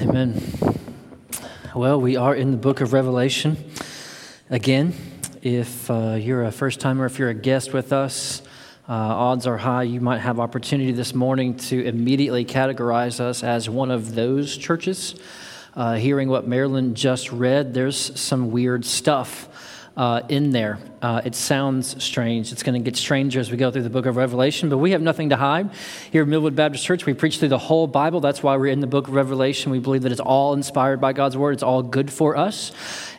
Amen. Well, we are in the book of Revelation again. If uh, you're a first timer, if you're a guest with us, uh, odds are high you might have opportunity this morning to immediately categorize us as one of those churches. Uh, hearing what Marilyn just read, there's some weird stuff uh, in there. Uh, it sounds strange. It's going to get stranger as we go through the book of Revelation, but we have nothing to hide. Here at Millwood Baptist Church, we preach through the whole Bible. That's why we're in the book of Revelation. We believe that it's all inspired by God's word, it's all good for us.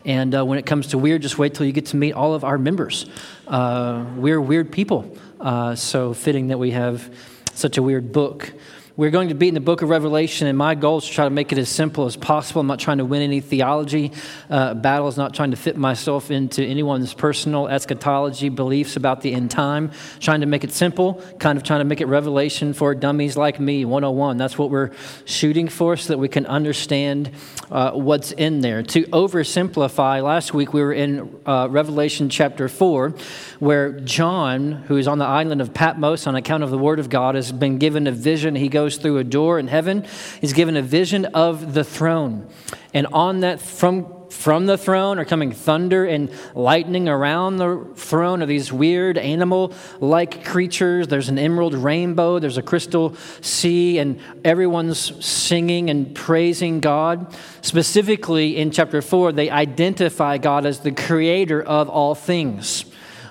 And uh, when it comes to weird, just wait till you get to meet all of our members. Uh, we're weird people, uh, so fitting that we have such a weird book. We're going to be in the book of Revelation, and my goal is to try to make it as simple as possible. I'm not trying to win any theology uh, battles, not trying to fit myself into anyone's personal eschatology beliefs about the end time. Trying to make it simple, kind of trying to make it revelation for dummies like me, 101. That's what we're shooting for so that we can understand uh, what's in there. To oversimplify, last week we were in uh, Revelation chapter 4, where John, who is on the island of Patmos on account of the Word of God, has been given a vision. He goes goes through a door in heaven. He's given a vision of the throne. And on that, from from the throne are coming thunder and lightning around the throne are these weird animal like creatures. There's an emerald rainbow, there's a crystal sea, and everyone's singing and praising God. Specifically in chapter 4, they identify God as the creator of all things.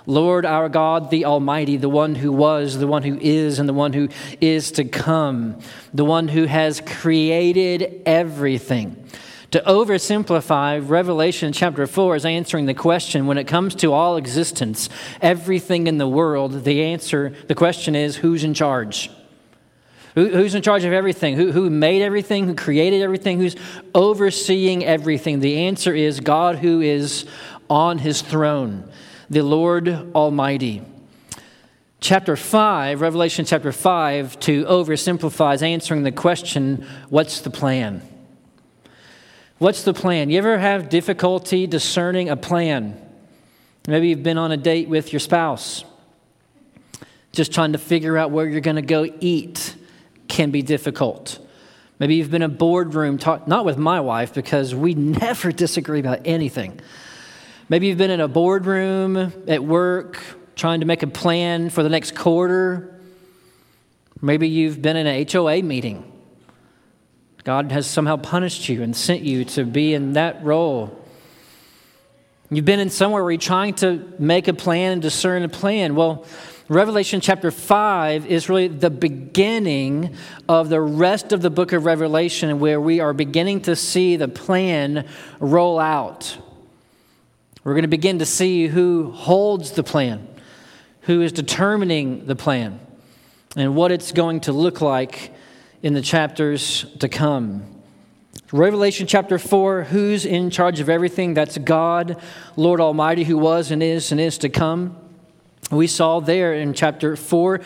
Lord our God, the Almighty, the one who was, the one who is, and the one who is to come, the one who has created everything. To oversimplify, Revelation chapter 4 is answering the question when it comes to all existence, everything in the world, the answer, the question is who's in charge? who's in charge of everything? Who, who made everything? Who created everything? Who's overseeing everything? The answer is God who is on his throne the Lord Almighty. Chapter 5, Revelation chapter 5, to oversimplify, is answering the question what's the plan? What's the plan? You ever have difficulty discerning a plan? Maybe you've been on a date with your spouse. Just trying to figure out where you're going to go eat can be difficult. Maybe you've been in a boardroom, talk, not with my wife, because we never disagree about anything. Maybe you've been in a boardroom at work trying to make a plan for the next quarter. Maybe you've been in an HOA meeting. God has somehow punished you and sent you to be in that role. You've been in somewhere where you're trying to make a plan and discern a plan. Well, Revelation chapter 5 is really the beginning of the rest of the book of Revelation, where we are beginning to see the plan roll out. We're going to begin to see who holds the plan, who is determining the plan, and what it's going to look like in the chapters to come. Revelation chapter 4 who's in charge of everything? That's God, Lord Almighty, who was and is and is to come. We saw there in chapter 4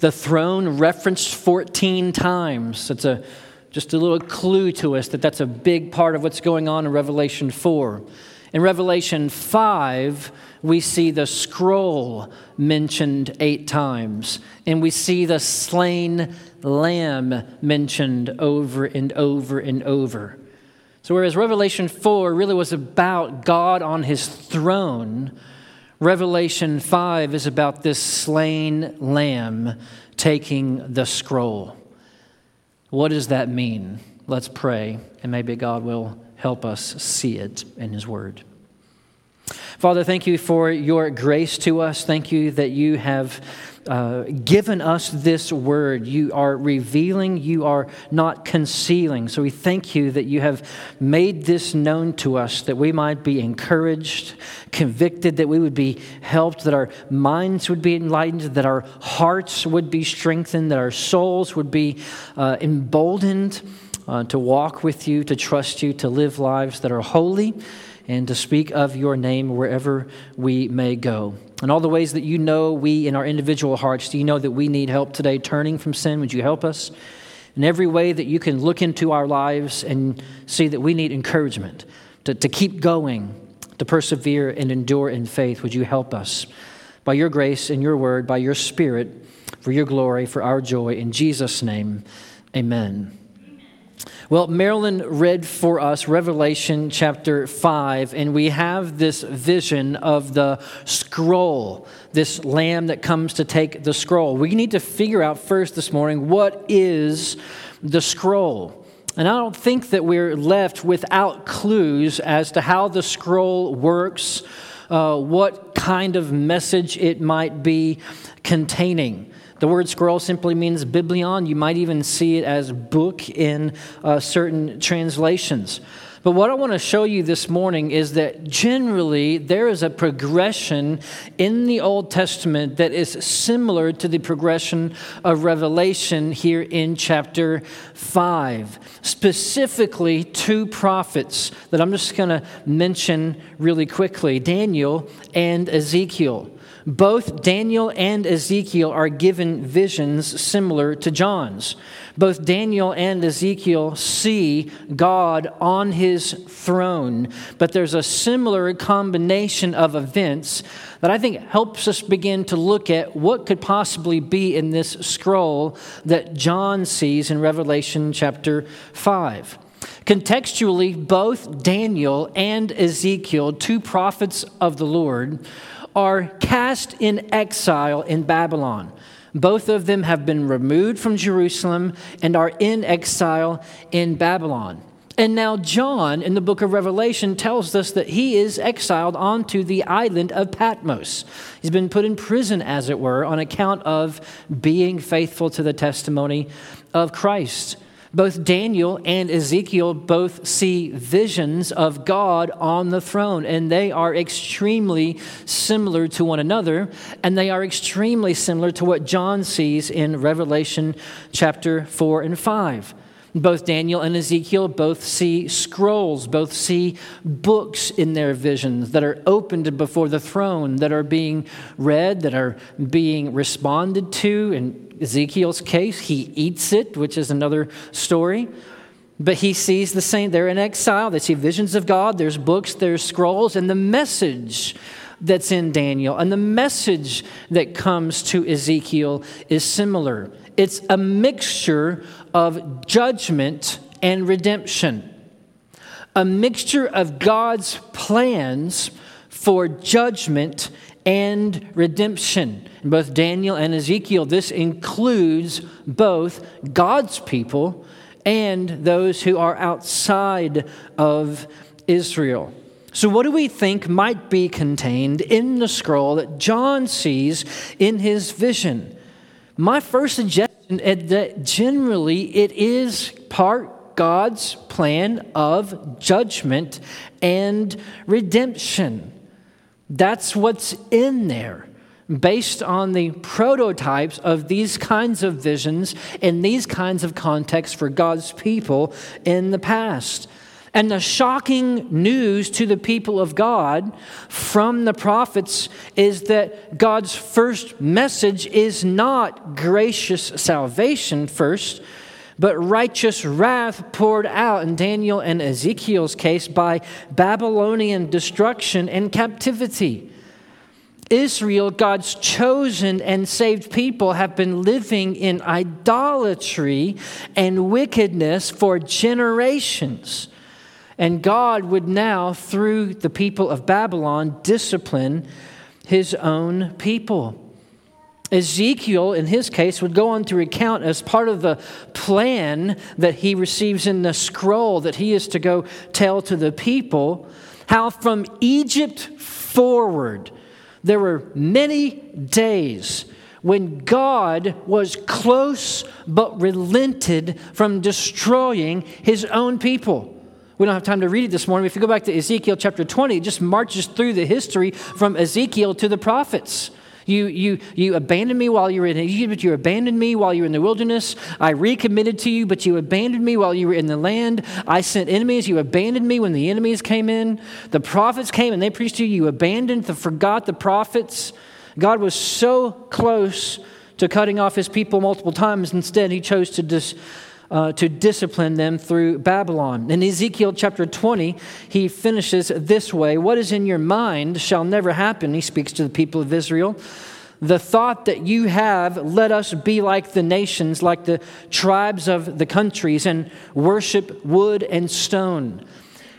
the throne referenced 14 times. It's a, just a little clue to us that that's a big part of what's going on in Revelation 4. In Revelation 5, we see the scroll mentioned eight times, and we see the slain lamb mentioned over and over and over. So, whereas Revelation 4 really was about God on his throne, Revelation 5 is about this slain lamb taking the scroll. What does that mean? Let's pray, and maybe God will help us see it in His Word. Father, thank you for your grace to us. Thank you that you have uh, given us this word. You are revealing, you are not concealing. So we thank you that you have made this known to us that we might be encouraged, convicted, that we would be helped, that our minds would be enlightened, that our hearts would be strengthened, that our souls would be uh, emboldened uh, to walk with you, to trust you, to live lives that are holy, and to speak of your name wherever we may go. And all the ways that you know we in our individual hearts, do you know that we need help today turning from sin? Would you help us? In every way that you can look into our lives and see that we need encouragement to, to keep going, to persevere and endure in faith, would you help us? By your grace and your word, by your spirit, for your glory, for our joy. In Jesus' name, amen. Well, Marilyn read for us Revelation chapter 5, and we have this vision of the scroll, this lamb that comes to take the scroll. We need to figure out first this morning what is the scroll. And I don't think that we're left without clues as to how the scroll works, uh, what kind of message it might be containing. The word scroll simply means biblion. You might even see it as book in uh, certain translations. But what I want to show you this morning is that generally there is a progression in the Old Testament that is similar to the progression of Revelation here in chapter 5. Specifically, two prophets that I'm just going to mention really quickly Daniel and Ezekiel. Both Daniel and Ezekiel are given visions similar to John's. Both Daniel and Ezekiel see God on his throne, but there's a similar combination of events that I think helps us begin to look at what could possibly be in this scroll that John sees in Revelation chapter 5. Contextually, both Daniel and Ezekiel, two prophets of the Lord, are cast in exile in Babylon. Both of them have been removed from Jerusalem and are in exile in Babylon. And now, John in the book of Revelation tells us that he is exiled onto the island of Patmos. He's been put in prison, as it were, on account of being faithful to the testimony of Christ. Both Daniel and Ezekiel both see visions of God on the throne, and they are extremely similar to one another, and they are extremely similar to what John sees in Revelation chapter 4 and 5. Both Daniel and Ezekiel both see scrolls, both see books in their visions that are opened before the throne, that are being read, that are being responded to. In Ezekiel's case, he eats it, which is another story. But he sees the same. They're in exile. They see visions of God. There's books, there's scrolls, and the message that's in Daniel and the message that comes to Ezekiel is similar. It's a mixture of judgment and redemption, a mixture of God's plans for judgment and redemption. In both Daniel and Ezekiel, this includes both God's people and those who are outside of Israel. So, what do we think might be contained in the scroll that John sees in his vision? My first suggestion is that generally it is part God's plan of judgment and redemption. That's what's in there based on the prototypes of these kinds of visions in these kinds of contexts for God's people in the past. And the shocking news to the people of God from the prophets is that God's first message is not gracious salvation first, but righteous wrath poured out in Daniel and Ezekiel's case by Babylonian destruction and captivity. Israel, God's chosen and saved people, have been living in idolatry and wickedness for generations. And God would now, through the people of Babylon, discipline his own people. Ezekiel, in his case, would go on to recount as part of the plan that he receives in the scroll that he is to go tell to the people how from Egypt forward there were many days when God was close but relented from destroying his own people. We don't have time to read it this morning. If you go back to Ezekiel chapter 20, it just marches through the history from Ezekiel to the prophets. You, you, you abandoned me while you were in Egypt. You abandoned me while you were in the wilderness. I recommitted to you, but you abandoned me while you were in the land. I sent enemies. You abandoned me when the enemies came in. The prophets came and they preached to you. You abandoned, the, forgot the prophets. God was so close to cutting off his people multiple times. Instead, he chose to dis, uh, to discipline them through Babylon. In Ezekiel chapter 20, he finishes this way What is in your mind shall never happen. He speaks to the people of Israel. the thought that you have, let us be like the nations, like the tribes of the countries, and worship wood and stone.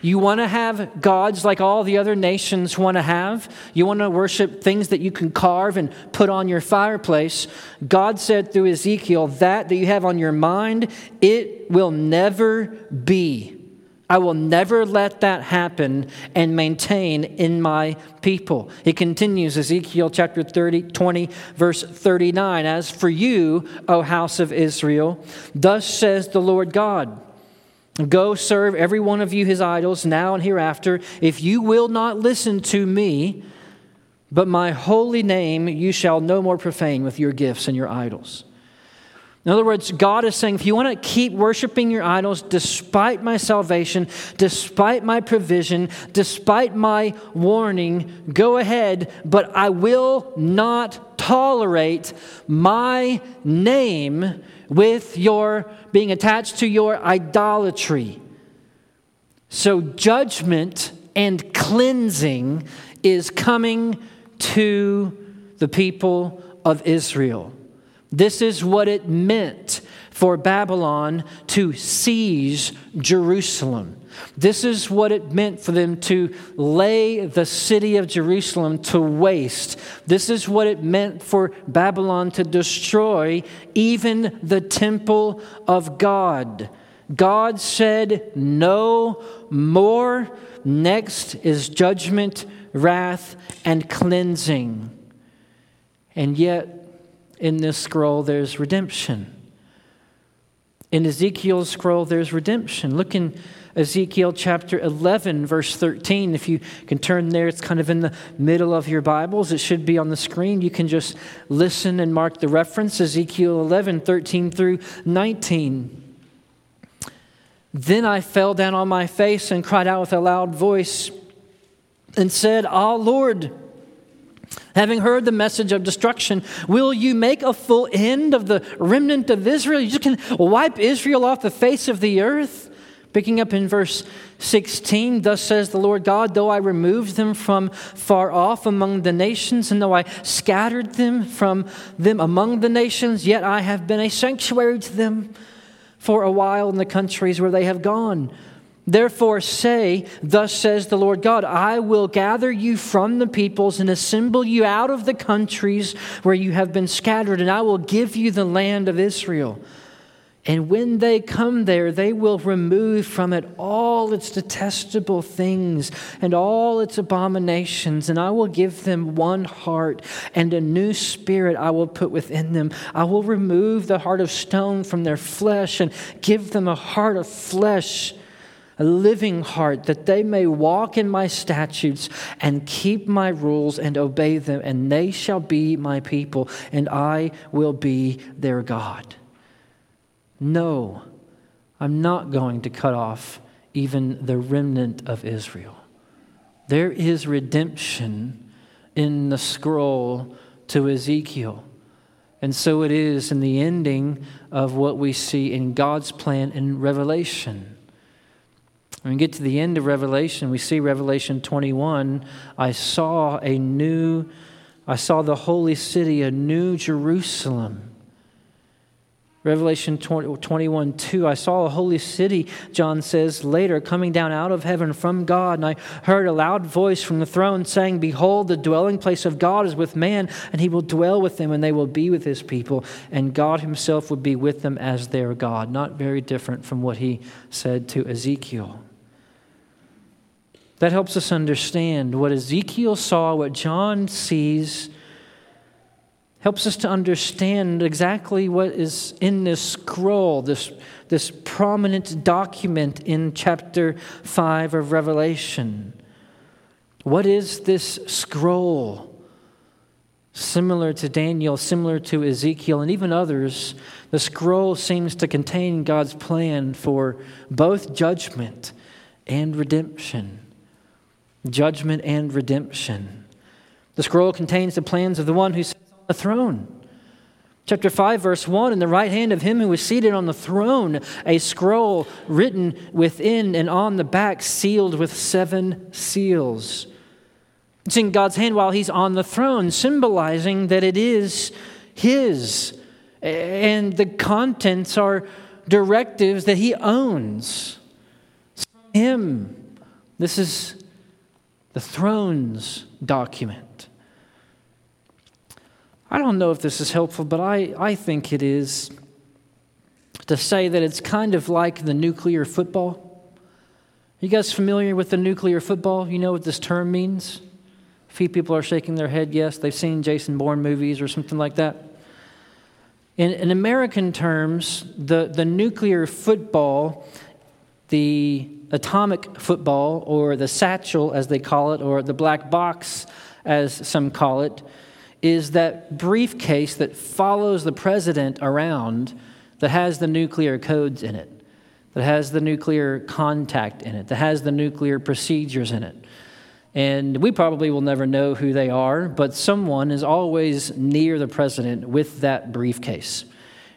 You want to have gods like all the other nations want to have. You want to worship things that you can carve and put on your fireplace. God said through Ezekiel, that that you have on your mind, it will never be. I will never let that happen and maintain in my people. He continues, Ezekiel chapter 30, 20, verse 39. As for you, O house of Israel, thus says the Lord God Go serve every one of you his idols now and hereafter. If you will not listen to me, but my holy name you shall no more profane with your gifts and your idols. In other words, God is saying, if you want to keep worshiping your idols despite my salvation, despite my provision, despite my warning, go ahead, but I will not tolerate my name with your being attached to your idolatry. So, judgment and cleansing is coming to the people of Israel. This is what it meant for Babylon to seize Jerusalem. This is what it meant for them to lay the city of Jerusalem to waste. This is what it meant for Babylon to destroy even the temple of God. God said, No more. Next is judgment, wrath, and cleansing. And yet, in this scroll, there's redemption. In Ezekiel's scroll, there's redemption. Look in Ezekiel chapter 11, verse 13. If you can turn there, it's kind of in the middle of your Bibles. It should be on the screen. You can just listen and mark the reference Ezekiel 11, 13 through 19. Then I fell down on my face and cried out with a loud voice and said, Ah, Lord, Having heard the message of destruction, will you make a full end of the remnant of Israel? You can wipe Israel off the face of the earth? Picking up in verse 16, thus says the Lord God, though I removed them from far off among the nations, and though I scattered them from them among the nations, yet I have been a sanctuary to them for a while in the countries where they have gone. Therefore, say, Thus says the Lord God, I will gather you from the peoples and assemble you out of the countries where you have been scattered, and I will give you the land of Israel. And when they come there, they will remove from it all its detestable things and all its abominations. And I will give them one heart and a new spirit I will put within them. I will remove the heart of stone from their flesh and give them a heart of flesh a living heart, that they may walk in my statutes and keep my rules and obey them, and they shall be my people, and I will be their God. No, I'm not going to cut off even the remnant of Israel. There is redemption in the scroll to Ezekiel. And so it is in the ending of what we see in God's plan in Revelation. When we get to the end of Revelation, we see Revelation 21. I saw a new, I saw the holy city, a new Jerusalem. Revelation 20, 21 2, I saw a holy city, John says later, coming down out of heaven from God. And I heard a loud voice from the throne saying, Behold, the dwelling place of God is with man, and he will dwell with them, and they will be with his people. And God himself would be with them as their God. Not very different from what he said to Ezekiel. That helps us understand what Ezekiel saw, what John sees, helps us to understand exactly what is in this scroll, this, this prominent document in chapter 5 of Revelation. What is this scroll? Similar to Daniel, similar to Ezekiel, and even others, the scroll seems to contain God's plan for both judgment and redemption judgment and redemption. The scroll contains the plans of the one who on the throne. Chapter 5, verse 1 In the right hand of him who was seated on the throne, a scroll written within and on the back, sealed with seven seals. It's in God's hand while he's on the throne, symbolizing that it is his. And the contents are directives that he owns. Him. This is the throne's document. I don't know if this is helpful, but I, I think it is to say that it's kind of like the nuclear football. Are you guys familiar with the nuclear football? You know what this term means? A few people are shaking their head yes. They've seen Jason Bourne movies or something like that. In, in American terms, the, the nuclear football, the atomic football, or the satchel, as they call it, or the black box, as some call it, is that briefcase that follows the president around that has the nuclear codes in it, that has the nuclear contact in it, that has the nuclear procedures in it. And we probably will never know who they are, but someone is always near the president with that briefcase,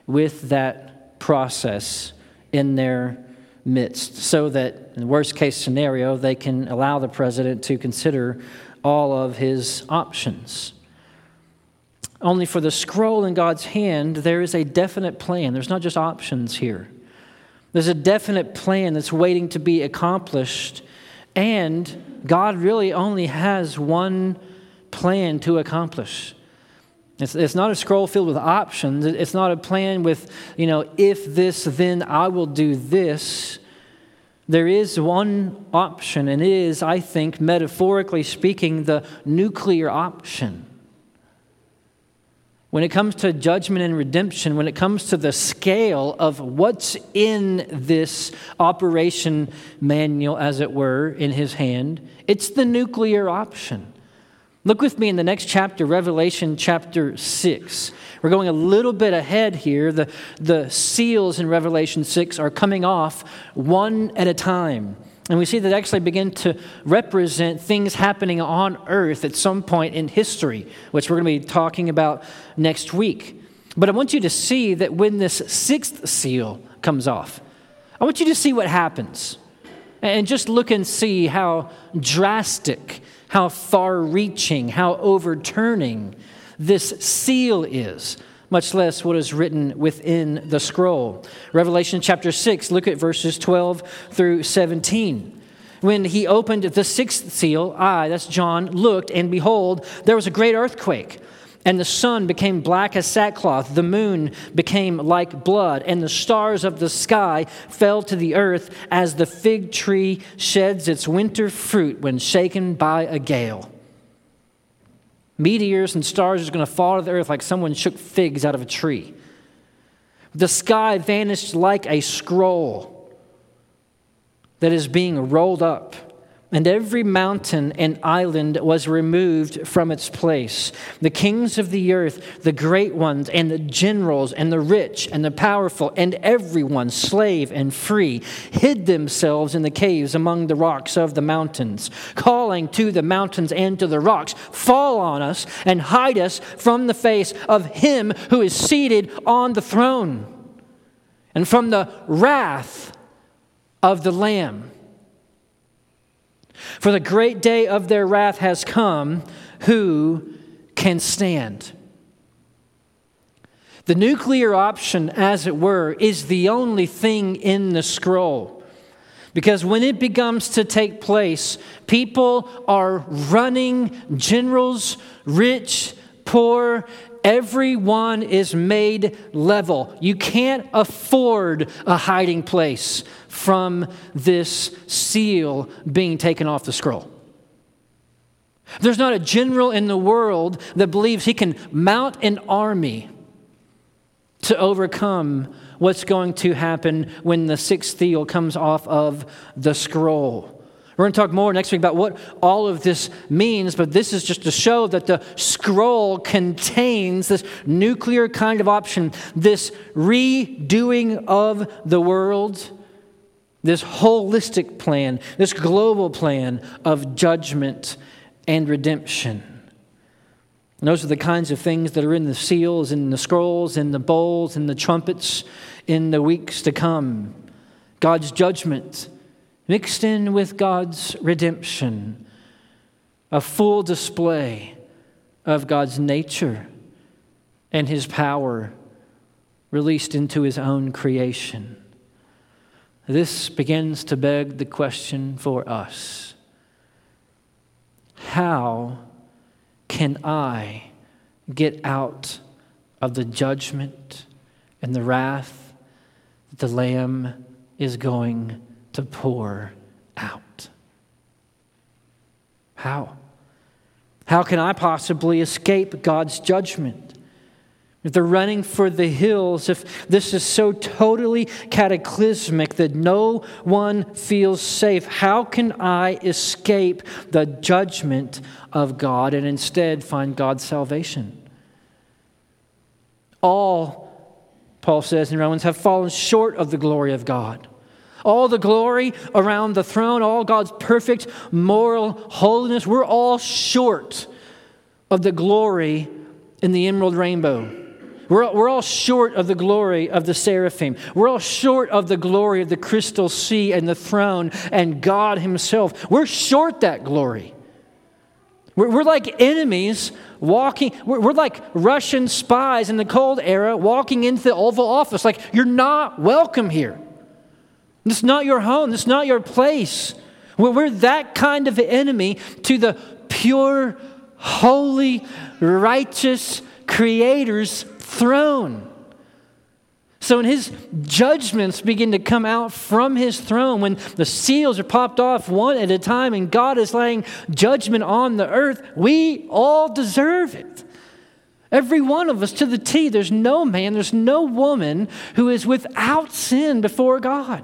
with that process in their midst, so that in the worst case scenario, they can allow the president to consider all of his options. Only for the scroll in God's hand, there is a definite plan. There's not just options here. There's a definite plan that's waiting to be accomplished and God really only has one plan to accomplish. It's, it's not a scroll filled with options. It's not a plan with, you know, if this, then I will do this. There is one option, and it is, I think, metaphorically speaking, the nuclear option. When it comes to judgment and redemption, when it comes to the scale of what's in this operation manual, as it were, in his hand, it's the nuclear option. Look with me in the next chapter, Revelation chapter 6. We're going a little bit ahead here. The, the seals in Revelation 6 are coming off one at a time. And we see that actually begin to represent things happening on earth at some point in history, which we're going to be talking about next week. But I want you to see that when this sixth seal comes off, I want you to see what happens. And just look and see how drastic, how far reaching, how overturning this seal is much less what is written within the scroll. Revelation chapter 6, look at verses 12 through 17. When he opened the sixth seal, I, that's John, looked, and behold, there was a great earthquake. And the sun became black as sackcloth, the moon became like blood, and the stars of the sky fell to the earth as the fig tree sheds its winter fruit when shaken by a gale. Meteors and stars are going to fall to the earth like someone shook figs out of a tree. The sky vanished like a scroll that is being rolled up and every mountain and island was removed from its place. The kings of the earth, the great ones, and the generals, and the rich, and the powerful, and everyone, slave and free, hid themselves in the caves among the rocks of the mountains, calling to the mountains and to the rocks, Fall on us and hide us from the face of him who is seated on the throne, and from the wrath of the Lamb. For the great day of their wrath has come. Who can stand? The nuclear option, as it were, is the only thing in the scroll. Because when it begins to take place, people are running, generals, rich, poor, everyone is made level. You can't afford a hiding place from this seal being taken off the scroll. There's not a general in the world that believes he can mount an army to overcome what's going to happen when the sixth seal comes off of the scroll. We're going to talk more next week about what all of this means, but this is just to show that the scroll contains this nuclear kind of option, this redoing of the world, this holistic plan, this global plan of judgment and redemption. And those are the kinds of things that are in the seals, in the scrolls, in the bowls, in the trumpets in the weeks to come. God's judgment mixed in with God's redemption. a full display of God's nature and his power released into his own creation. This begins to beg the question for us How can I get out of the judgment and the wrath that the Lamb is going to pour out? How? How can I possibly escape God's judgment? If they're running for the hills, if this is so totally cataclysmic that no one feels safe, how can I escape the judgment of God and instead find God's salvation? All, Paul says in Romans, have fallen short of the glory of God. All the glory around the throne, all God's perfect moral holiness, we're all short of the glory in the emerald rainbow. We're, we're all short of the glory of the seraphim. We're all short of the glory of the crystal sea and the throne and God Himself. We're short that glory. We're, we're like enemies walking, we're, we're like Russian spies in the Cold Era walking into the Oval Office. Like, you're not welcome here. This is not your home, this is not your place. We're, we're that kind of enemy to the pure, holy, righteous Creator's throne. So when his judgments begin to come out from his throne, when the seals are popped off one at a time and God is laying judgment on the earth, we all deserve it. Every one of us to the T. There's no man, there's no woman who is without sin before God.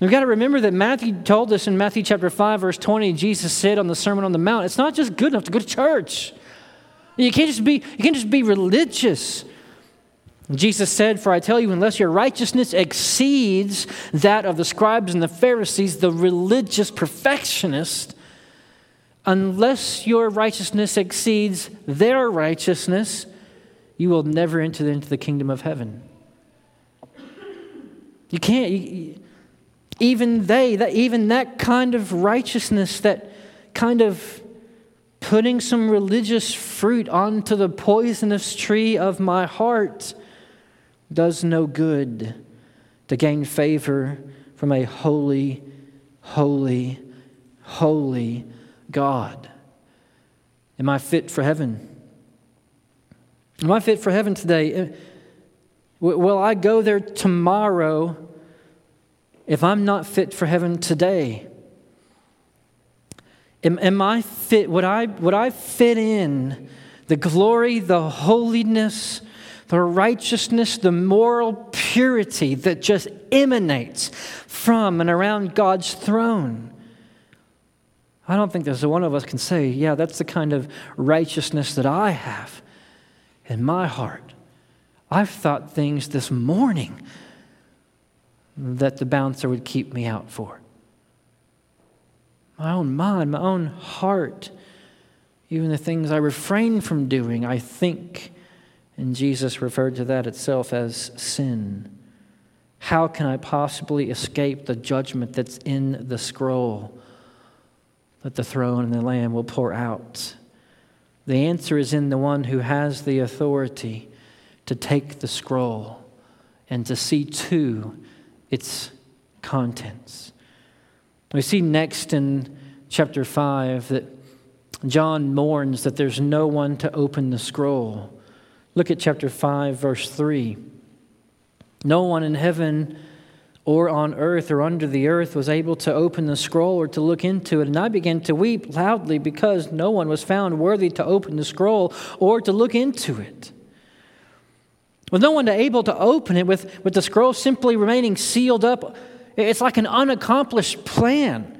We've got to remember that Matthew told us in Matthew chapter 5, verse 20, Jesus said on the Sermon on the Mount, it's not just good enough to go to church. You can't just be, you can't just be religious. Jesus said, For I tell you, unless your righteousness exceeds that of the scribes and the Pharisees, the religious perfectionists, unless your righteousness exceeds their righteousness, you will never enter into the kingdom of heaven. You can't, you, even they, that, even that kind of righteousness, that kind of putting some religious fruit onto the poisonous tree of my heart does no good to gain favor from a holy, holy, holy God. Am I fit for heaven? Am I fit for heaven today? Uh, will I go there tomorrow if I'm not fit for heaven today? Am, am I fit? Would I, would I fit in the glory, the holiness, the righteousness, the moral purity that just emanates from and around God's throne? I don't think there's one of us can say, yeah, that's the kind of righteousness that I have in my heart. I've thought things this morning that the bouncer would keep me out for my own mind, my own heart, even the things I refrain from doing, I think. And Jesus referred to that itself as sin. How can I possibly escape the judgment that's in the scroll that the throne and the Lamb will pour out? The answer is in the one who has the authority to take the scroll and to see to its contents. We see next in chapter 5 that John mourns that there's no one to open the scroll. Look at chapter 5, verse 3. No one in heaven or on earth or under the earth was able to open the scroll or to look into it. And I began to weep loudly because no one was found worthy to open the scroll or to look into it. With no one able to open it, with, with the scroll simply remaining sealed up it's like an unaccomplished plan.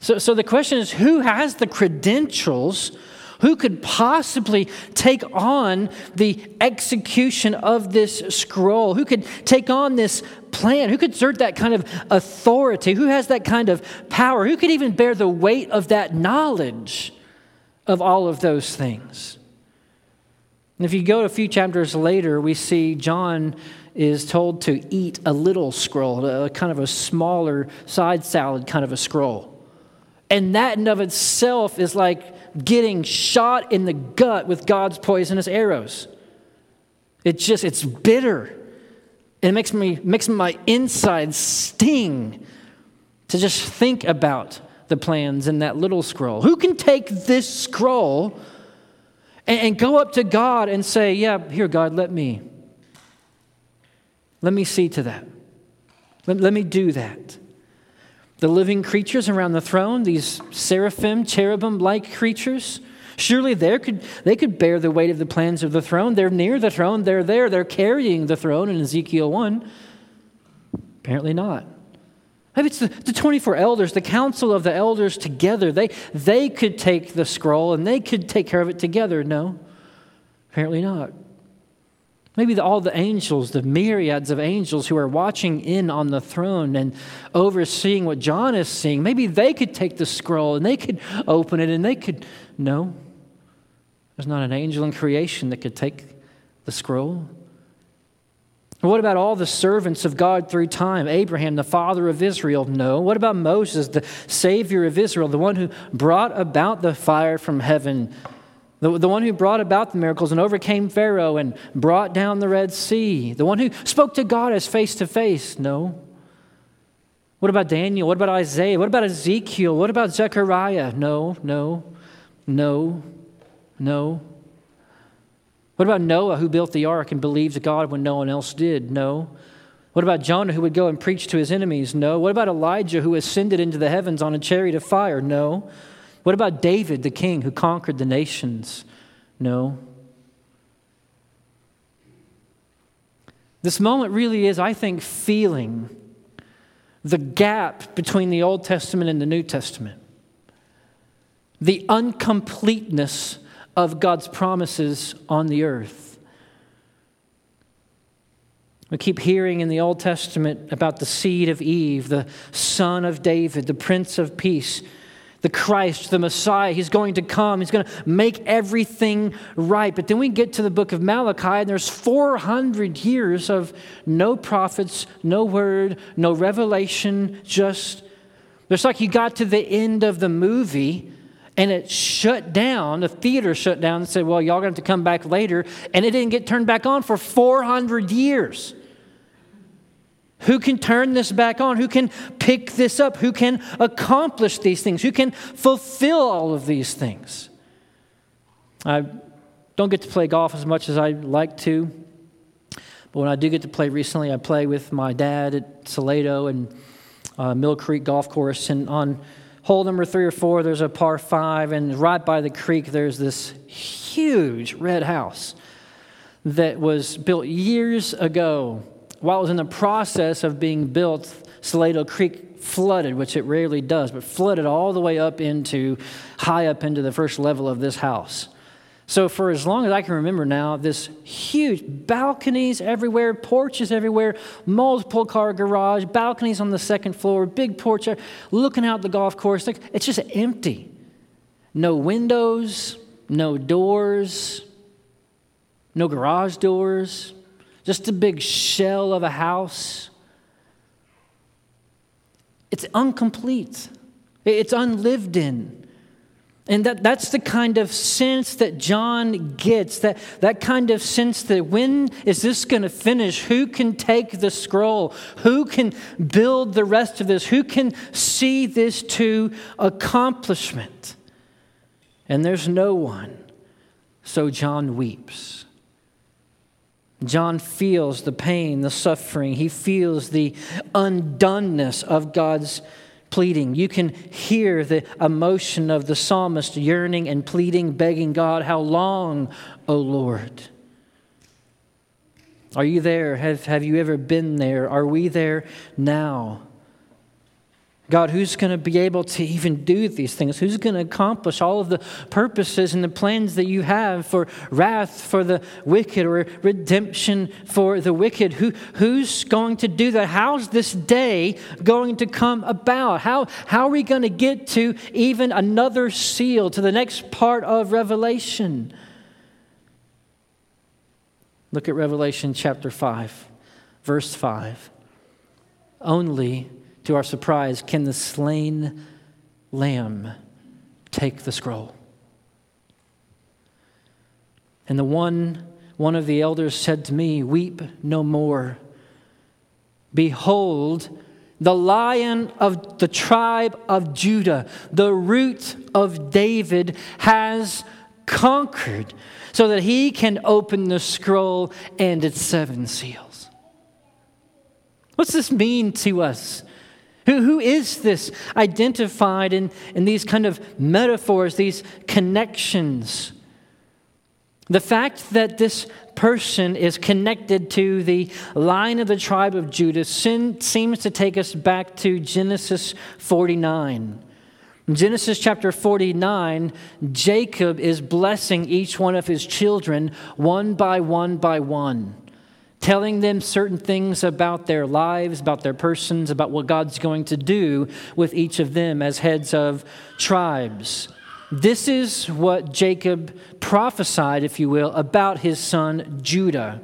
So, so the question is who has the credentials? Who could possibly take on the execution of this scroll? Who could take on this plan? Who could exert that kind of authority? Who has that kind of power? Who could even bear the weight of that knowledge of all of those things? And if you go a few chapters later, we see John is told to eat a little scroll, a kind of a smaller side salad kind of a scroll. And that in of itself is like getting shot in the gut with God's poisonous arrows. It's just, it's bitter. It makes me makes my insides sting to just think about the plans in that little scroll. Who can take this scroll and, and go up to God and say, Yeah, here, God, let me. Let me see to that. Let, let me do that. The living creatures around the throne, these seraphim, cherubim like creatures, surely they could, they could bear the weight of the plans of the throne. They're near the throne, they're there, they're carrying the throne in Ezekiel 1. Apparently not. Maybe it's the, the 24 elders, the council of the elders together. They, they could take the scroll and they could take care of it together. No, apparently not. Maybe the, all the angels, the myriads of angels who are watching in on the throne and overseeing what John is seeing, maybe they could take the scroll and they could open it and they could. No, there's not an angel in creation that could take the scroll. What about all the servants of God through time? Abraham, the father of Israel? No. What about Moses, the savior of Israel, the one who brought about the fire from heaven? The, the one who brought about the miracles and overcame Pharaoh and brought down the Red Sea. The one who spoke to God as face to face. No. What about Daniel? What about Isaiah? What about Ezekiel? What about Zechariah? No, no, no, no. What about Noah, who built the ark and believed God when no one else did? No. What about Jonah, who would go and preach to his enemies? No. What about Elijah, who ascended into the heavens on a chariot of fire? No. What about David, the king who conquered the nations? No. This moment really is, I think, feeling the gap between the Old Testament and the New Testament, the uncompleteness of God's promises on the earth. We keep hearing in the Old Testament about the seed of Eve, the son of David, the Prince of Peace the Christ, the Messiah. He's going to come. He's going to make everything right. But then we get to the book of Malachi, and there's 400 years of no prophets, no word, no revelation, just. It's like you got to the end of the movie and it shut down. The theater shut down and said, Well, y'all going to to come back later. And it didn't get turned back on for 400 years. Who can turn this back on? Who can pick this up? Who can accomplish these things? Who can fulfill all of these things? I don't get to play golf as much as I'd like to, but when I do get to play recently, I play with my dad at Salado and uh, Mill Creek Golf Course. And on hole number three or four, there's a par five, and right by the creek, there's this huge red house that was built years ago while it was in the process of being built, Salado Creek flooded, which it rarely does, but flooded all the way up into, high up into the first level of this house. So, for as long as I can remember now, this huge balconies everywhere, porches everywhere, multiple car garage, balconies on the second floor, big porch, uh, looking out the golf course. It's just empty. No windows, no doors, no garage doors, just a big shell of a house. It's incomplete, it's unlived in. And that, that's the kind of sense that John gets, that, that kind of sense that when is this going to finish? Who can take the scroll? Who can build the rest of this? Who can see this to accomplishment? And there's no one. So John weeps. John feels the pain, the suffering. He feels the undoneness of God's pleading. You can hear the emotion of the psalmist yearning and pleading, begging God, How long, O Lord? Are you there? Have, have you ever been there? Are we there now? God, who's going to be able to even do these things? Who's going to accomplish all of the purposes and the plans that you have for wrath for the wicked or redemption for the wicked? Who, who's going to do that? How's this day going to come about? How, how are we going to get to even another seal, to the next part of Revelation? Look at Revelation chapter 5, verse 5. Only to our surprise, can the slain Lamb, take the scroll. And the one, one of the elders said to me, Weep no more. Behold, the lion of the tribe of Judah, the root of David, has conquered so that he can open the scroll and its seven seals. What's this mean to us? Who, who is this identified in, in these kind of metaphors, these connections? The fact that this person is connected to the line of the tribe of Judah seems to take us back to Genesis 49. In Genesis chapter 49, Jacob is blessing each one of his children one by one by one, telling them certain things about their lives, about their persons, about what God's going to do with each of them as heads of tribes. This is what Jacob prophesied, if you will, about his son Judah.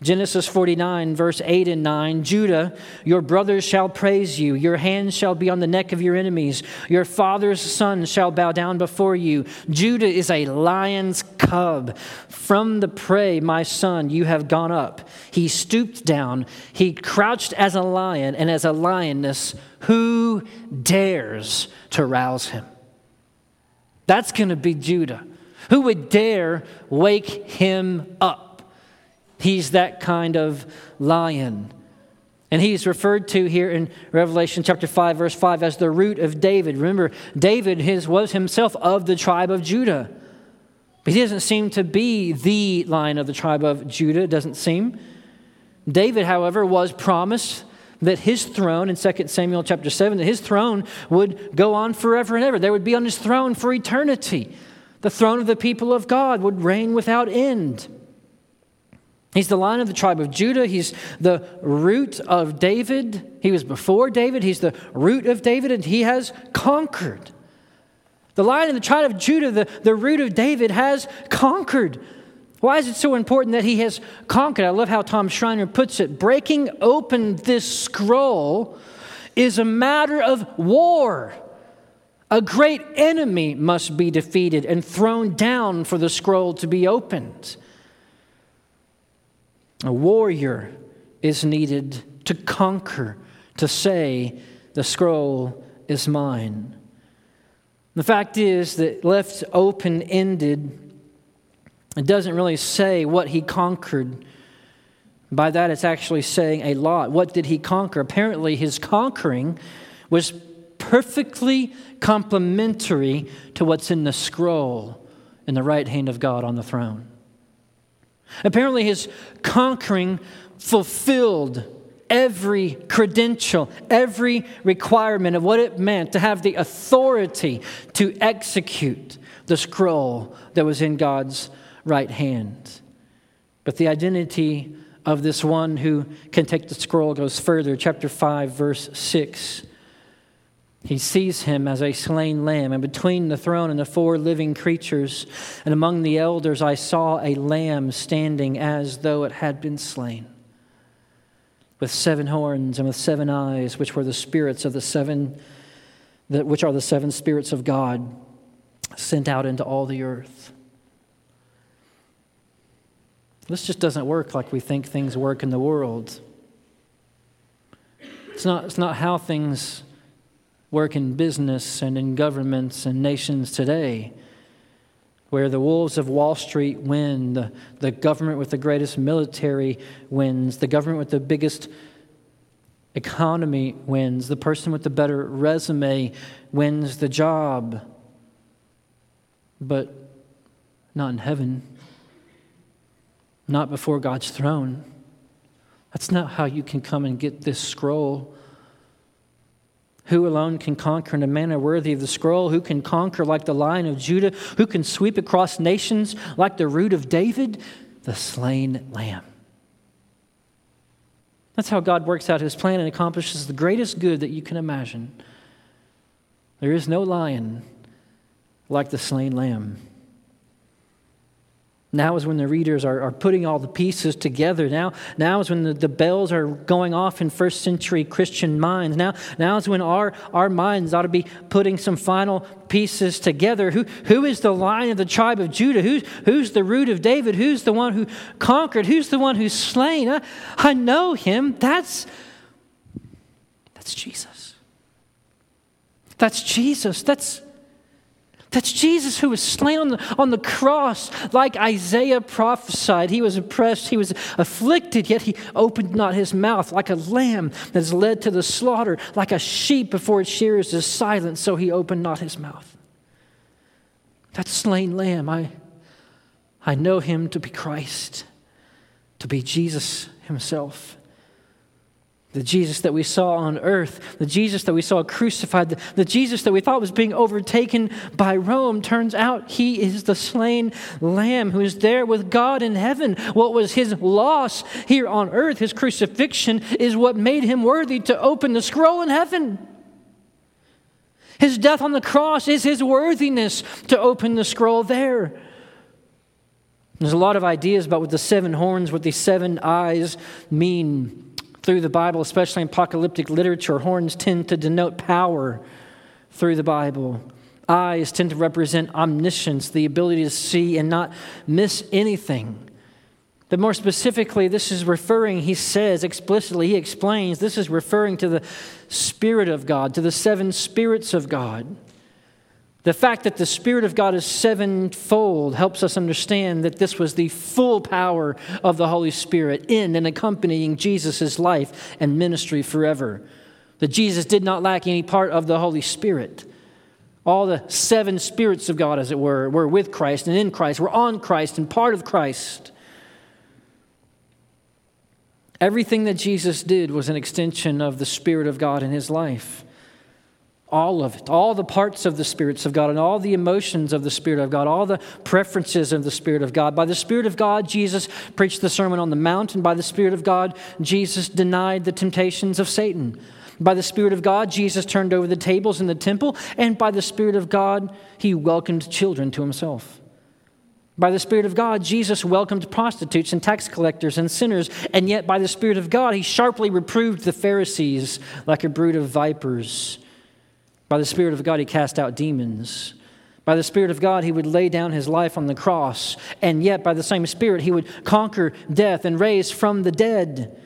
Genesis 49, verse 8 and 9 Judah, your brothers shall praise you. Your hands shall be on the neck of your enemies. Your father's son shall bow down before you. Judah is a lion's cub. From the prey, my son, you have gone up. He stooped down. He crouched as a lion, and as a lioness, who dares to rouse him? That's going to be Judah. Who would dare wake him up? He's that kind of lion. And he's referred to here in Revelation chapter 5, verse 5, as the root of David. Remember, David his, was himself of the tribe of Judah. But he doesn't seem to be the lion of the tribe of Judah, it doesn't seem. David, however, was promised that his throne in 2 Samuel chapter 7, that his throne would go on forever and ever. There would be on his throne for eternity. The throne of the people of God would reign without end. He's the lion of the tribe of Judah. He's the root of David. He was before David. He's the root of David, and he has conquered. The lion of the tribe of Judah, the, the root of David, has conquered. Why is it so important that he has conquered? I love how Tom Schreiner puts it. Breaking open this scroll is a matter of war. A great enemy must be defeated and thrown down for the scroll to be opened. A warrior is needed to conquer, to say, the scroll is mine. The fact is that left open ended, it doesn't really say what he conquered. By that, it's actually saying a lot. What did he conquer? Apparently, his conquering was perfectly complementary to what's in the scroll in the right hand of God on the throne. Apparently, his conquering fulfilled every credential, every requirement of what it meant to have the authority to execute the scroll that was in God's right hand. But the identity of this one who can take the scroll goes further. Chapter 5, verse 6. He sees him as a slain lamb, and between the throne and the four living creatures, and among the elders, I saw a lamb standing as though it had been slain, with seven horns and with seven eyes, which were the spirits of the seven, which are the seven spirits of God, sent out into all the earth. This just doesn't work like we think things work in the world. It's not, it's not how things work in business and in governments and nations today, where the wolves of Wall Street win, the, the government with the greatest military wins, the government with the biggest economy wins, the person with the better resume wins the job. But not in heaven not before God's throne. That's not how you can come and get this scroll. Who alone can conquer in a manner worthy of the scroll? Who can conquer like the lion of Judah? Who can sweep across nations like the root of David? The slain lamb. That's how God works out his plan and accomplishes the greatest good that you can imagine. There is no lion like the slain lamb. Now is when the readers are, are putting all the pieces together. Now, now is when the, the bells are going off in first century Christian minds. Now, now is when our, our minds ought to be putting some final pieces together. Who, who is the lion of the tribe of Judah? Who's, who's the root of David? Who's the one who conquered? Who's the one who's slain? I, I know him. That's, that's Jesus. That's Jesus. That's that's Jesus who was slain on the, on the cross, like Isaiah prophesied. He was oppressed, he was afflicted, yet he opened not his mouth, like a lamb that is led to the slaughter, like a sheep before its shearers is silent, so he opened not his mouth. That slain lamb, I, I know him to be Christ, to be Jesus himself. The Jesus that we saw on earth, the Jesus that we saw crucified, the, the, Jesus that we thought was being overtaken by Rome, turns out he is the slain lamb who is there with God in heaven. What was his loss here on earth, his crucifixion, is what made him worthy to open the scroll in heaven. His death on the cross is his worthiness to open the scroll there. There's a lot of ideas about what the seven horns, what these seven eyes mean through the Bible, especially in apocalyptic literature, horns tend to denote power through the Bible. Eyes tend to represent omniscience, the ability to see and not miss anything. But more specifically, this is referring, he says explicitly, he explains, this is referring to the Spirit of God, to the seven spirits of God. The fact that the Spirit of God is sevenfold helps us understand that this was the full power of the Holy Spirit in and accompanying Jesus' life and ministry forever. That Jesus did not lack any part of the Holy Spirit. All the seven spirits of God, as it were, were with Christ and in Christ, were on Christ and part of Christ. Everything that Jesus did was an extension of the Spirit of God in his life. All of it, all the parts of the spirits of God, and all the emotions of the Spirit of God, all the preferences of the Spirit of God. By the Spirit of God, Jesus preached the Sermon on the Mount, and by the Spirit of God, Jesus denied the temptations of Satan. By the Spirit of God, Jesus turned over the tables in the temple, and by the Spirit of God, he welcomed children to himself. By the Spirit of God, Jesus welcomed prostitutes and tax collectors and sinners, and yet by the Spirit of God, he sharply reproved the Pharisees like a brood of vipers. By the Spirit of God, he cast out demons. By the Spirit of God, he would lay down his life on the cross. And yet, by the same Spirit, he would conquer death and raise from the dead.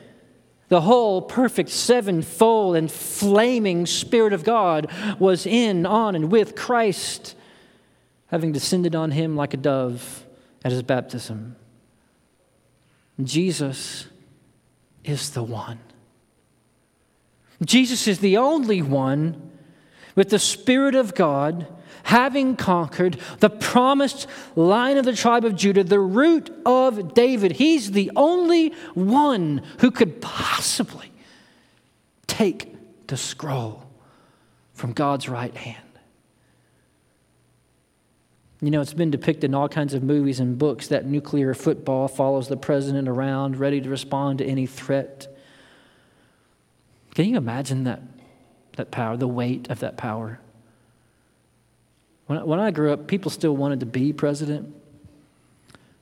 The whole perfect, sevenfold, and flaming Spirit of God was in, on, and with Christ, having descended on him like a dove at his baptism. Jesus is the one. Jesus is the only one with the Spirit of God, having conquered the promised lion of the tribe of Judah, the root of David. He's the only one who could possibly take the scroll from God's right hand. You know, it's been depicted in all kinds of movies and books that nuclear football follows the president around, ready to respond to any threat. Can you imagine that that power, the weight of that power. When, when I grew up, people still wanted to be president.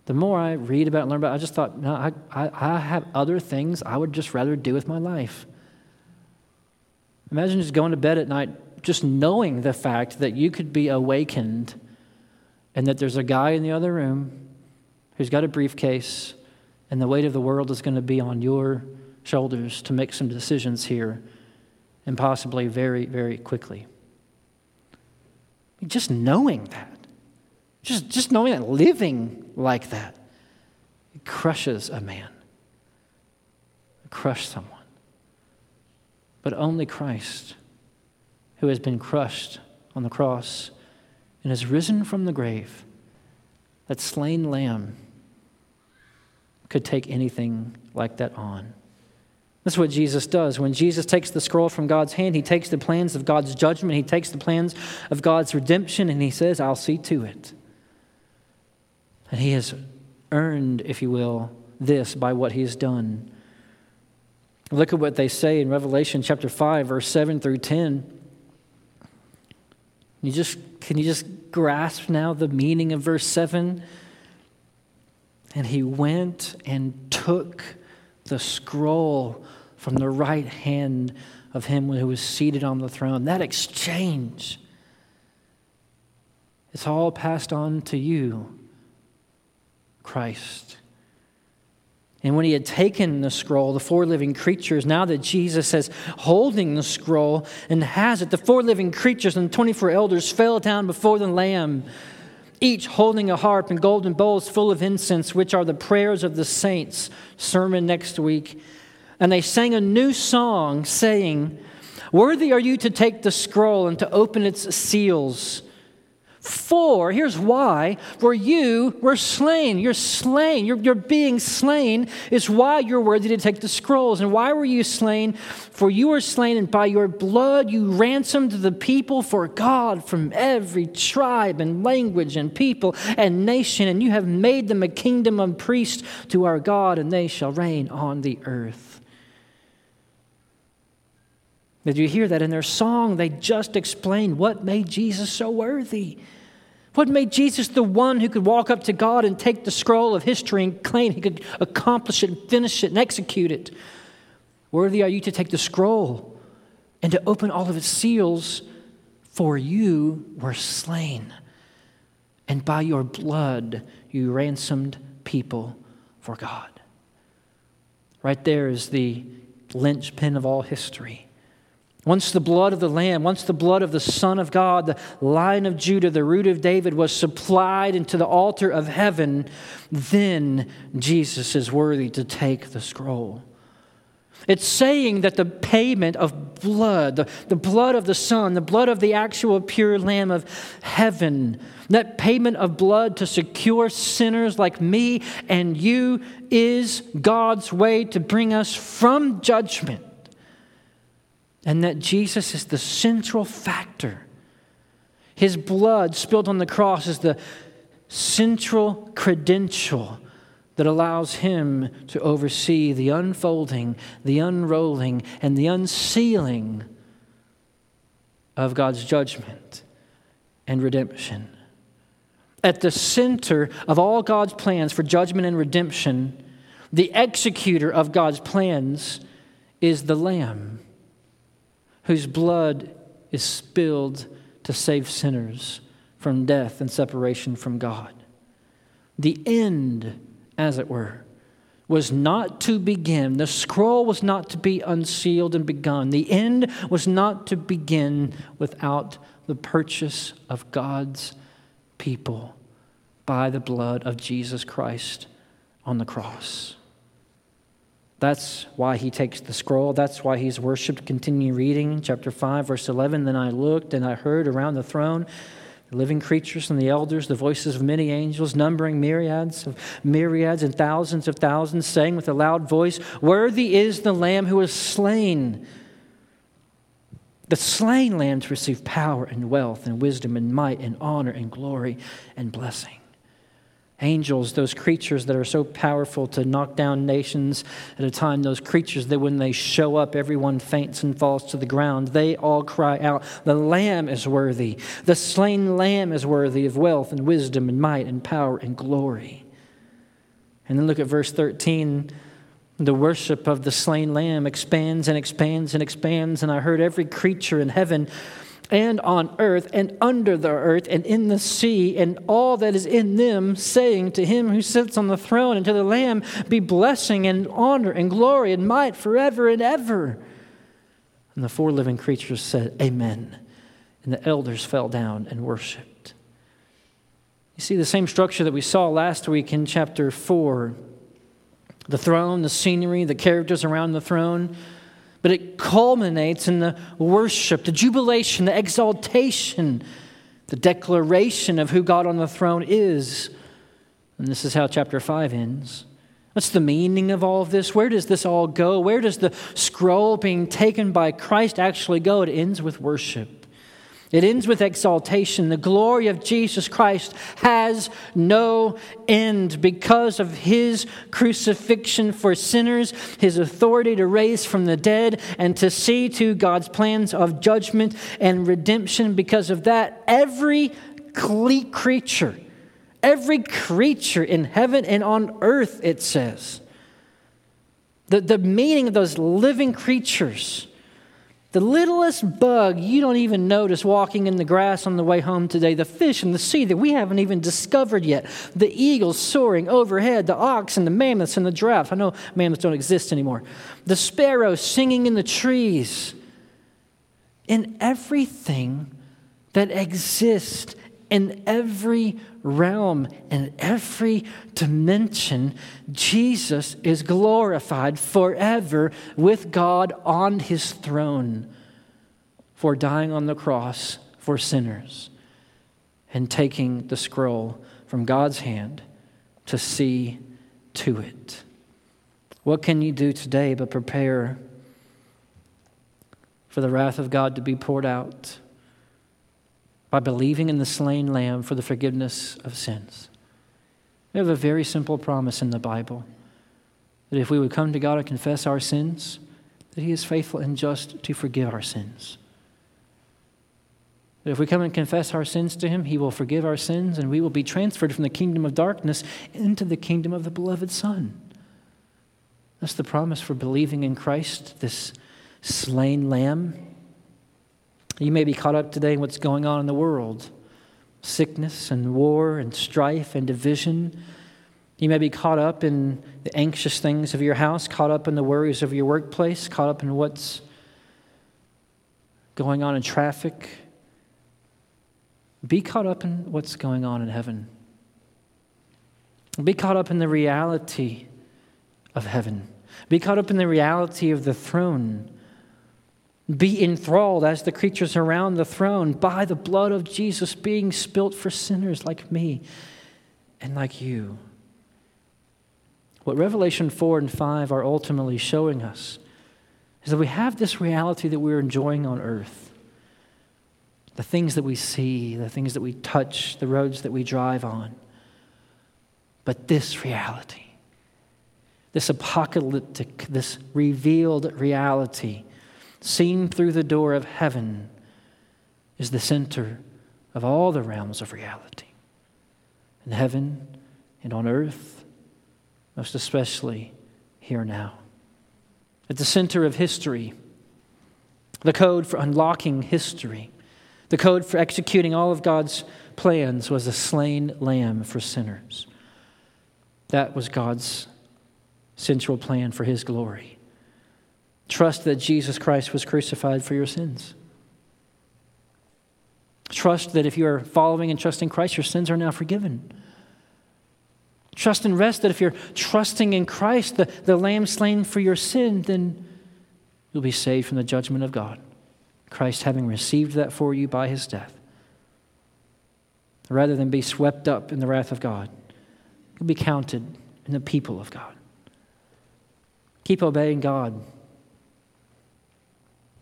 The more I read about and learn about I just thought, no, I, I, I have other things I would just rather do with my life. Imagine just going to bed at night, just knowing the fact that you could be awakened and that there's a guy in the other room who's got a briefcase and the weight of the world is going to be on your shoulders to make some decisions here and possibly very, very quickly. Just knowing that, just, just knowing that, living like that, it crushes a man, it crushes someone. But only Christ, who has been crushed on the cross and has risen from the grave, that slain lamb, could take anything like that on. That's what Jesus does. When Jesus takes the scroll from God's hand, he takes the plans of God's judgment, he takes the plans of God's redemption, and he says, I'll see to it. And he has earned, if you will, this by what he has done. Look at what they say in Revelation chapter 5, verse 7 through 10. You just, can you just grasp now the meaning of verse 7? And he went and took the scroll from the right hand of him who was seated on the throne. That exchange, it's all passed on to you, Christ. And when he had taken the scroll, the four living creatures, now that Jesus is holding the scroll and has it, the four living creatures and the 24 elders fell down before the Lamb, each holding a harp and golden bowls full of incense, which are the prayers of the saints. Sermon next week. And they sang a new song, saying, Worthy are you to take the scroll and to open its seals. For, here's why, for you were slain. You're slain. You're, you're being slain is why you're worthy to take the scrolls. And why were you slain? For you were slain, and by your blood you ransomed the people for God from every tribe and language and people and nation. And you have made them a kingdom of priests to our God, and they shall reign on the earth. Did you hear that in their song? They just explained what made Jesus so worthy. What made Jesus the one who could walk up to God and take the scroll of history and claim he could accomplish it and finish it and execute it? Worthy are you to take the scroll and to open all of its seals, for you were slain, and by your blood you ransomed people for God. Right there is the linchpin of all history. Once the blood of the Lamb, once the blood of the Son of God, the Lion of Judah, the root of David, was supplied into the altar of heaven, then Jesus is worthy to take the scroll. It's saying that the payment of blood, the, the blood of the Son, the blood of the actual pure Lamb of heaven, that payment of blood to secure sinners like me and you is God's way to bring us from judgment and that Jesus is the central factor. His blood spilled on the cross is the central credential that allows him to oversee the unfolding, the unrolling, and the unsealing of God's judgment and redemption. At the center of all God's plans for judgment and redemption, the executor of God's plans is the Lamb whose blood is spilled to save sinners from death and separation from God. The end, as it were, was not to begin. The scroll was not to be unsealed and begun. The end was not to begin without the purchase of God's people by the blood of Jesus Christ on the cross. That's why he takes the scroll. That's why he's worshiped. Continue reading, chapter 5, verse 11. Then I looked and I heard around the throne the living creatures and the elders, the voices of many angels, numbering myriads of myriads and thousands of thousands, saying with a loud voice, Worthy is the Lamb who was slain. The slain Lamb to receive power and wealth and wisdom and might and honor and glory and blessing angels, those creatures that are so powerful to knock down nations at a time, those creatures that when they show up, everyone faints and falls to the ground. They all cry out, The Lamb is worthy. The slain Lamb is worthy of wealth and wisdom and might and power and glory. And then look at verse 13. The worship of the slain Lamb expands and expands and expands. And I heard every creature in heaven and on earth and under the earth and in the sea and all that is in them, saying to him who sits on the throne and to the Lamb, Be blessing and honor and glory and might forever and ever. And the four living creatures said, Amen. And the elders fell down and worshiped. You see the same structure that we saw last week in chapter 4 the throne, the scenery, the characters around the throne but it culminates in the worship, the jubilation, the exaltation, the declaration of who God on the throne is. And this is how chapter 5 ends. What's the meaning of all of this? Where does this all go? Where does the scroll being taken by Christ actually go? It ends with worship. It ends with exaltation. The glory of Jesus Christ has no end because of his crucifixion for sinners, his authority to raise from the dead, and to see to God's plans of judgment and redemption. Because of that, every creature, Every creature in heaven and on earth, it says. The, the meaning of those living creatures. The littlest bug you don't even notice walking in the grass on the way home today, the fish in the sea that we haven't even discovered yet, the eagles soaring overhead, the ox and the mammoths and the giraffe. I know mammoths don't exist anymore. The sparrows singing in the trees. In everything that exists in every realm and every dimension, Jesus is glorified forever with God on his throne for dying on the cross for sinners and taking the scroll from God's hand to see to it. What can you do today but prepare for the wrath of God to be poured out? By believing in the slain lamb for the forgiveness of sins. We have a very simple promise in the Bible that if we would come to God and confess our sins, that He is faithful and just to forgive our sins. That if we come and confess our sins to Him, He will forgive our sins and we will be transferred from the kingdom of darkness into the kingdom of the beloved Son. That's the promise for believing in Christ, this slain lamb you may be caught up today in what's going on in the world sickness and war and strife and division. You may be caught up in the anxious things of your house, caught up in the worries of your workplace, caught up in what's going on in traffic. Be caught up in what's going on in heaven. Be caught up in the reality of heaven. Be caught up in the reality of the throne be enthralled as the creatures around the throne by the blood of Jesus being spilt for sinners like me and like you. What Revelation 4 and 5 are ultimately showing us is that we have this reality that we're enjoying on earth. The things that we see, the things that we touch, the roads that we drive on. But this reality, this apocalyptic, this revealed reality, seen through the door of heaven, is the center of all the realms of reality. In heaven and on earth, most especially here now. At the center of history, the code for unlocking history, the code for executing all of God's plans was a slain lamb for sinners. That was God's central plan for his glory. Trust that Jesus Christ was crucified for your sins. Trust that if you are following and trusting Christ, your sins are now forgiven. Trust and rest that if you're trusting in Christ, the, the Lamb slain for your sin, then you'll be saved from the judgment of God. Christ having received that for you by his death. Rather than be swept up in the wrath of God, you'll be counted in the people of God. Keep obeying God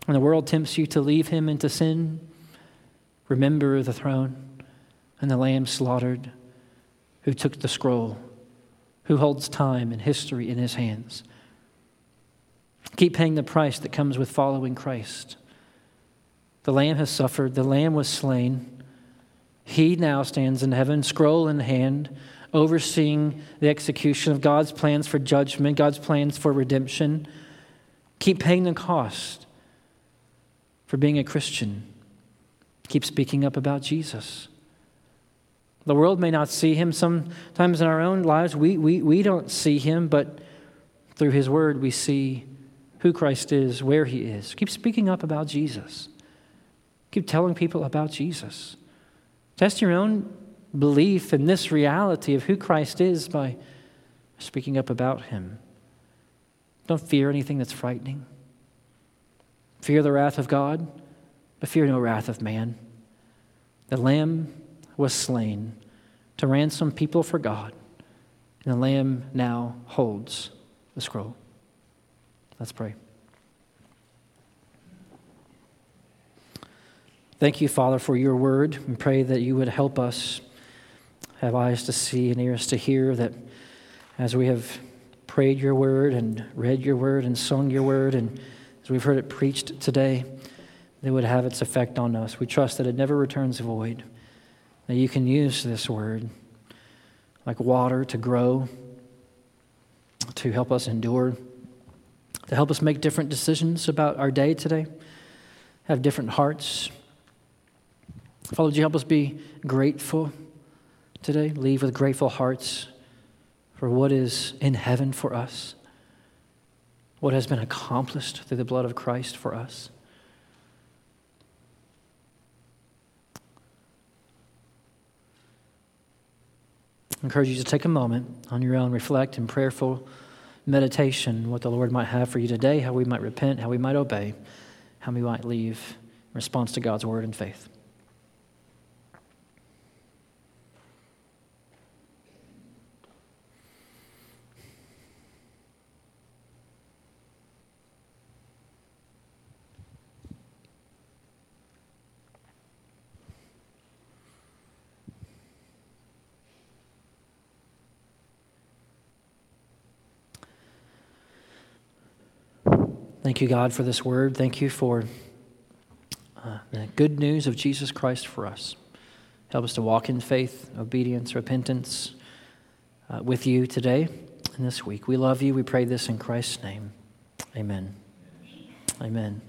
when the world tempts you to leave him into sin, remember the throne and the lamb slaughtered who took the scroll, who holds time and history in his hands. Keep paying the price that comes with following Christ. The lamb has suffered, the lamb was slain. He now stands in heaven, scroll in hand, overseeing the execution of God's plans for judgment, God's plans for redemption. Keep paying the cost for being a Christian. Keep speaking up about Jesus. The world may not see him. Sometimes in our own lives, we, we, we don't see him, but through his word, we see who Christ is, where he is. Keep speaking up about Jesus. Keep telling people about Jesus. Test your own belief in this reality of who Christ is by speaking up about him. Don't fear anything that's frightening. Fear the wrath of God, but fear no wrath of man. The Lamb was slain to ransom people for God, and the Lamb now holds the scroll. Let's pray. Thank you, Father, for your word, and pray that you would help us have eyes to see and ears to hear, that as we have prayed your word and read your word and sung your word and as we've heard it preached today, that would have its effect on us. We trust that it never returns void, that you can use this word like water to grow, to help us endure, to help us make different decisions about our day today, have different hearts. Father, would you help us be grateful today? Leave with grateful hearts for what is in heaven for us, what has been accomplished through the blood of Christ for us. I encourage you to take a moment on your own, reflect in prayerful meditation what the Lord might have for you today, how we might repent, how we might obey, how we might leave in response to God's word and faith. Thank you, God, for this word. Thank you for uh, the good news of Jesus Christ for us. Help us to walk in faith, obedience, repentance uh, with you today and this week. We love you. We pray this in Christ's name. Amen. Amen.